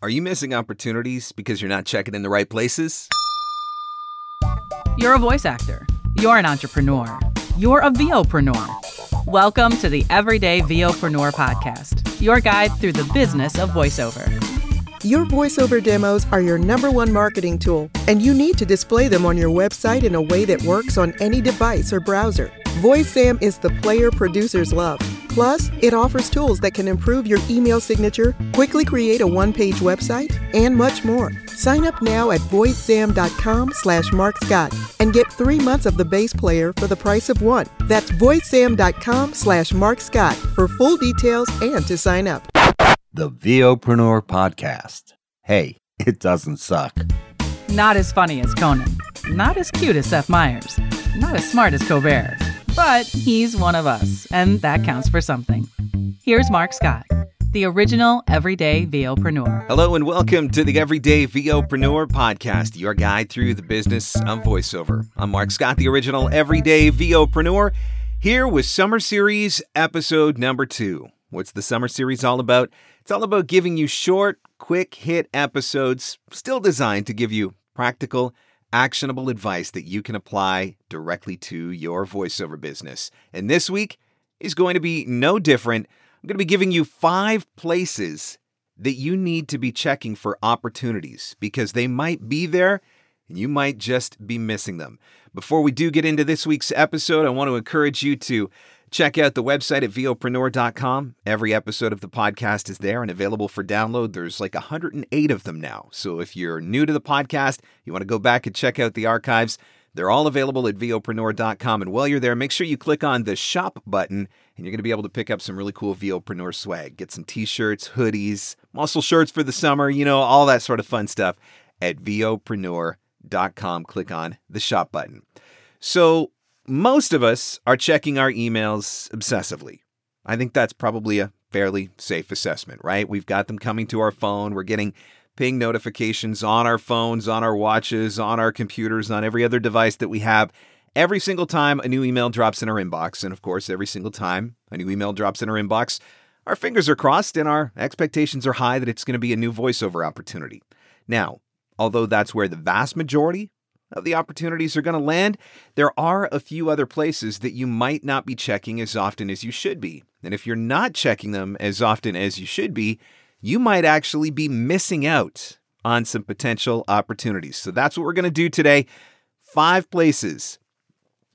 Are you missing opportunities because you're not checking in the right places? You're a voice actor. You're an entrepreneur. You're a VOpreneur. Welcome to the Everyday VOpreneur podcast, your guide through the business of voiceover. Your voiceover demos are your number one marketing tool, and you need to display them on your website in a way that works on any device or browser. VoiceZam is the player producers love. Plus, it offers tools that can improve your email signature, quickly create a one-page website, and much more. Sign up now at voicezam.com slash markscott and get three months of the base player for the price of one. That's voicezam.com slash markscott for full details and to sign up. The VOpreneur Podcast. Hey, it doesn't suck. Not as funny as Conan, not as cute as Seth Meyers, not as smart as Colbert, but he's one of us, and that counts for something. Here's Mark Scott, the original everyday VOpreneur. Hello and welcome to the Everyday VOpreneur podcast, your guide through the business of voiceover. I'm Mark Scott, the original everyday VOpreneur, here with Summer Series episode number two. What's the Summer Series all about? It's all about giving you short, quick hit episodes, still designed to give you practical, actionable advice that you can apply directly to your voiceover business. And this week is going to be no different. I'm going to be giving you five places that you need to be checking for opportunities because they might be there and you might just be missing them. Before we do get into this week's episode, I want to encourage you to Check out the website at VOpreneur.com. Every episode of the podcast is there and available for download. There's like 108 of them now. So if you're new to the podcast, you want to go back and check out the archives, they're all available at VOpreneur.com. And while you're there, make sure you click on the shop button and you're going to be able to pick up some really cool VOpreneur swag. Get some t shirts, hoodies, muscle shirts for the summer, you know, all that sort of fun stuff at VOpreneur.com. Click on the shop button. So most of us are checking our emails obsessively. I think that's probably a fairly safe assessment, right? We've got them coming to our phone. We're getting ping notifications on our phones, on our watches, on our computers, on every other device that we have. Every single time a new email drops in our inbox, and of course, every single time a new email drops in our inbox, our fingers are crossed and our expectations are high that it's going to be a new voiceover opportunity. Now, although that's where the vast majority of the opportunities are going to land, there are a few other places that you might not be checking as often as you should be. And if you're not checking them as often as you should be, you might actually be missing out on some potential opportunities. So that's what we're going to do today. Five places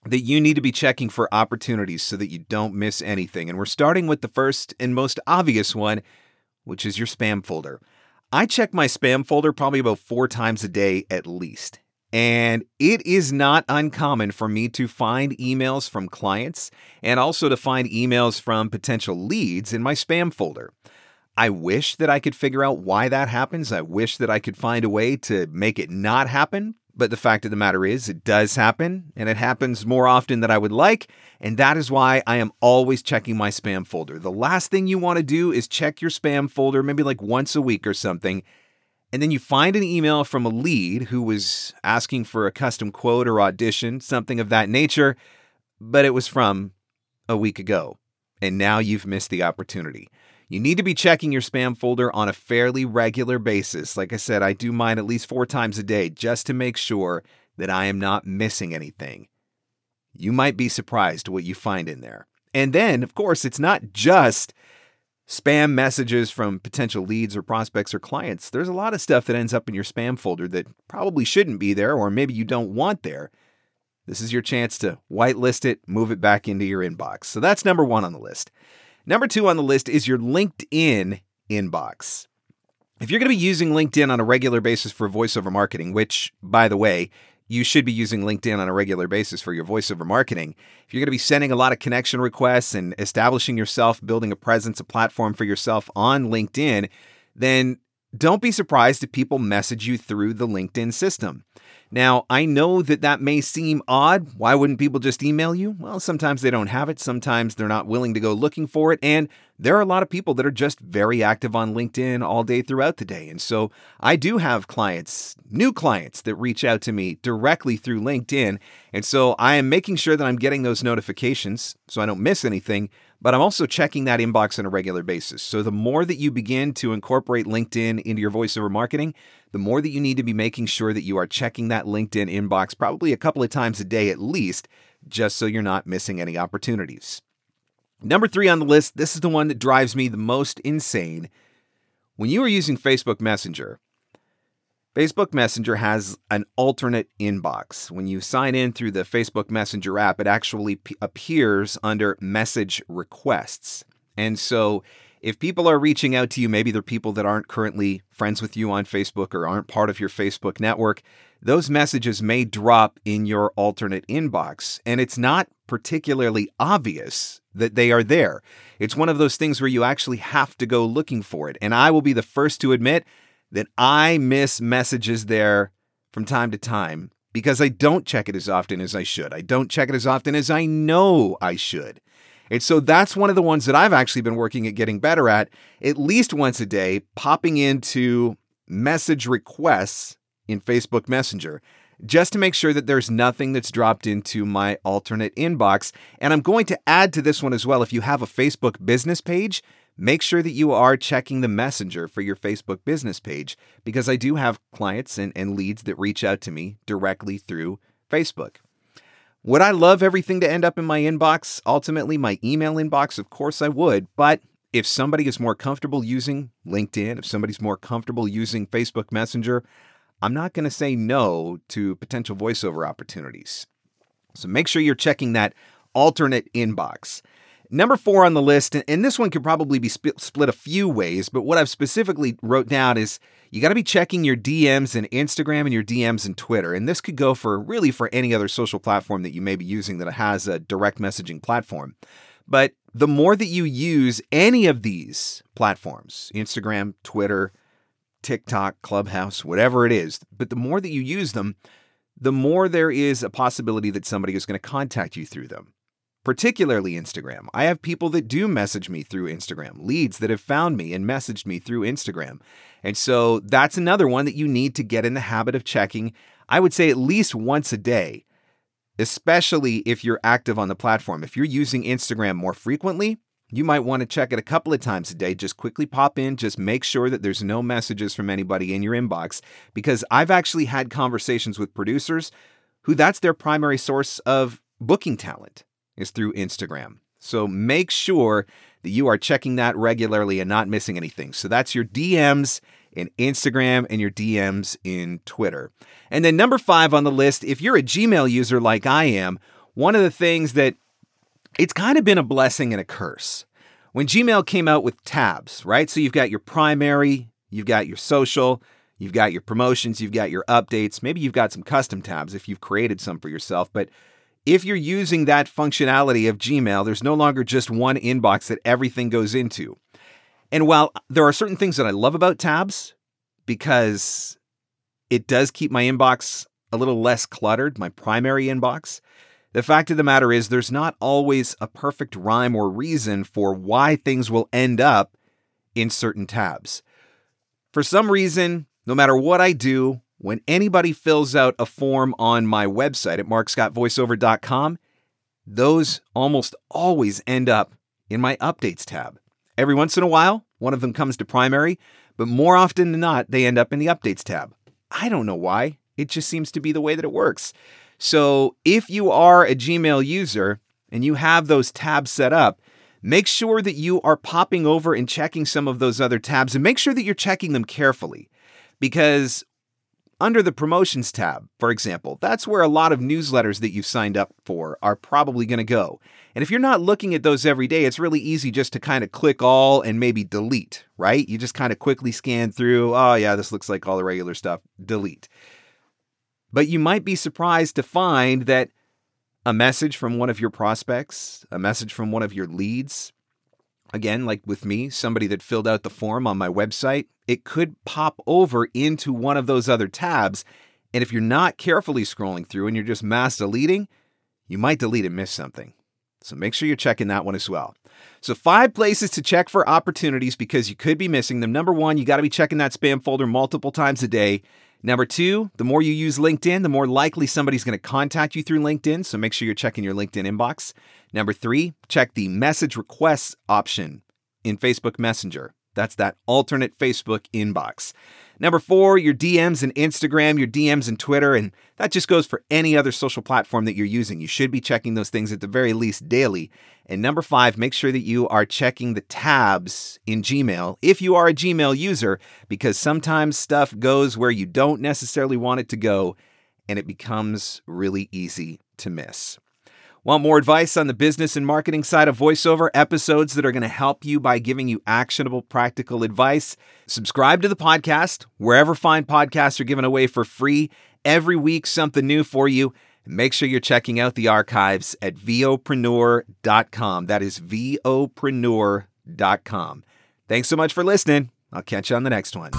that you need to be checking for opportunities so that you don't miss anything. And we're starting with the first and most obvious one, which is your spam folder. I check my spam folder probably about four times a day at least. And it is not uncommon for me to find emails from clients and also to find emails from potential leads in my spam folder. I wish that I could figure out why that happens. I wish that I could find a way to make it not happen. But the fact of the matter is, it does happen, and it happens more often than I would like. And that is why I am always checking my spam folder. The last thing you want to do is check your spam folder maybe like once a week or something and then you find an email from a lead who was asking for a custom quote or audition, something of that nature, but it was from a week ago. And now you've missed the opportunity. You need to be checking your spam folder on a fairly regular basis. Like I said, I do mine at least four times a day just to make sure that I am not missing anything. You might be surprised what you find in there. And then, of course, it's not just spam messages from potential leads or prospects or clients. There's a lot of stuff that ends up in your spam folder that probably shouldn't be there, or maybe you don't want there. This is your chance to whitelist it, move it back into your inbox. So that's number one on the list. Number two on the list is your LinkedIn inbox. If you're going to be using LinkedIn on a regular basis for voiceover marketing, which, by the way, you should be using LinkedIn on a regular basis for your voiceover marketing. If you're going to be sending a lot of connection requests and establishing yourself, building a presence, a platform for yourself on LinkedIn, then don't be surprised if people message you through the LinkedIn system. Now, I know that that may seem odd. Why wouldn't people just email you? Well, sometimes they don't have it, sometimes they're not willing to go looking for it, and there are a lot of people that are just very active on LinkedIn all day throughout the day. And so I do have clients, new clients, that reach out to me directly through LinkedIn. And so I am making sure that I'm getting those notifications so I don't miss anything. But I'm also checking that inbox on a regular basis. So the more that you begin to incorporate LinkedIn into your voiceover marketing, the more that you need to be making sure that you are checking that LinkedIn inbox probably a couple of times a day at least, just so you're not missing any opportunities. Number three on the list, this is the one that drives me the most insane. When you are using Facebook Messenger, Facebook Messenger has an alternate inbox. When you sign in through the Facebook Messenger app, it actually p- appears under message requests. And so if people are reaching out to you, maybe they're people that aren't currently friends with you on Facebook or aren't part of your Facebook network, those messages may drop in your alternate inbox. And it's not particularly obvious that they are there. It's one of those things where you actually have to go looking for it. And I will be the first to admit that I miss messages there from time to time because I don't check it as often as I should. I don't check it as often as I know I should. And so that's one of the ones that I've actually been working at getting better at, at least once a day, popping into message requests in Facebook Messenger just to make sure that there's nothing that's dropped into my alternate inbox. And I'm going to add to this one as well. If you have a Facebook business page, make sure that you are checking the messenger for your Facebook business page because I do have clients and, and leads that reach out to me directly through Facebook. Would I love everything to end up in my inbox? Ultimately, my email inbox, of course I would. But if somebody is more comfortable using LinkedIn, if somebody's more comfortable using Facebook Messenger, I'm not going to say no to potential voiceover opportunities. So make sure you're checking that alternate inbox. Number four on the list, and this one could probably be split a few ways, but what I've specifically wrote down is you got to be checking your DMs and Instagram and your DMs and Twitter. And this could go for really for any other social platform that you may be using that has a direct messaging platform. But the more that you use any of these platforms, Instagram, Twitter, TikTok, Clubhouse, whatever it is, but the more that you use them, the more there is a possibility that somebody is going to contact you through them particularly Instagram. I have people that do message me through Instagram, leads that have found me and messaged me through Instagram. And so that's another one that you need to get in the habit of checking, I would say at least once a day, especially if you're active on the platform. If you're using Instagram more frequently, you might want to check it a couple of times a day. Just quickly pop in, just make sure that there's no messages from anybody in your inbox. Because I've actually had conversations with producers who that's their primary source of booking talent is through Instagram. So make sure that you are checking that regularly and not missing anything. So that's your DMs in Instagram and your DMs in Twitter. And then number five on the list, if you're a Gmail user like I am, one of the things that it's kind of been a blessing and a curse. When Gmail came out with tabs, right? So you've got your primary, you've got your social, you've got your promotions, you've got your updates, maybe you've got some custom tabs if you've created some for yourself, but if you're using that functionality of Gmail, there's no longer just one inbox that everything goes into. And while there are certain things that I love about tabs, because it does keep my inbox a little less cluttered, my primary inbox, the fact of the matter is there's not always a perfect rhyme or reason for why things will end up in certain tabs. For some reason, no matter what I do, when anybody fills out a form on my website at markscottvoiceover.com, those almost always end up in my updates tab. Every once in a while, one of them comes to primary, but more often than not, they end up in the updates tab. I don't know why. It just seems to be the way that it works. So if you are a Gmail user and you have those tabs set up, make sure that you are popping over and checking some of those other tabs and make sure that you're checking them carefully. Because under the promotions tab, for example, that's where a lot of newsletters that you've signed up for are probably going to go. And if you're not looking at those every day, it's really easy just to kind of click all and maybe delete, right? You just kind of quickly scan through, oh, yeah, this looks like all the regular stuff, delete. But you might be surprised to find that a message from one of your prospects, a message from one of your leads, again, like with me, somebody that filled out the form on my website, it could pop over into one of those other tabs. And if you're not carefully scrolling through and you're just mass deleting, you might delete and miss something. So make sure you're checking that one as well. So, five places to check for opportunities because you could be missing them. Number one, you got to be checking that spam folder multiple times a day. Number two, the more you use LinkedIn, the more likely somebody's going to contact you through LinkedIn. So make sure you're checking your LinkedIn inbox. Number three, check the message requests option in Facebook Messenger. That's that alternate Facebook inbox. Number four, your DMs in Instagram, your DMs in Twitter, and that just goes for any other social platform that you're using. You should be checking those things at the very least daily. And number five, make sure that you are checking the tabs in Gmail if you are a Gmail user, because sometimes stuff goes where you don't necessarily want it to go, and it becomes really easy to miss. Want more advice on the business and marketing side of voiceover? Episodes that are going to help you by giving you actionable, practical advice? Subscribe to the podcast wherever fine podcasts are given away for free. Every week, something new for you. Make sure you're checking out the archives at vopreneur.com. That is vopreneur.com. Thanks so much for listening. I'll catch you on the next one.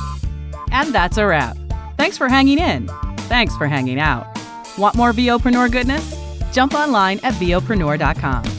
And that's a wrap. Thanks for hanging in. Thanks for hanging out. Want more VOpreneur goodness? Jump online at VOpreneur.com.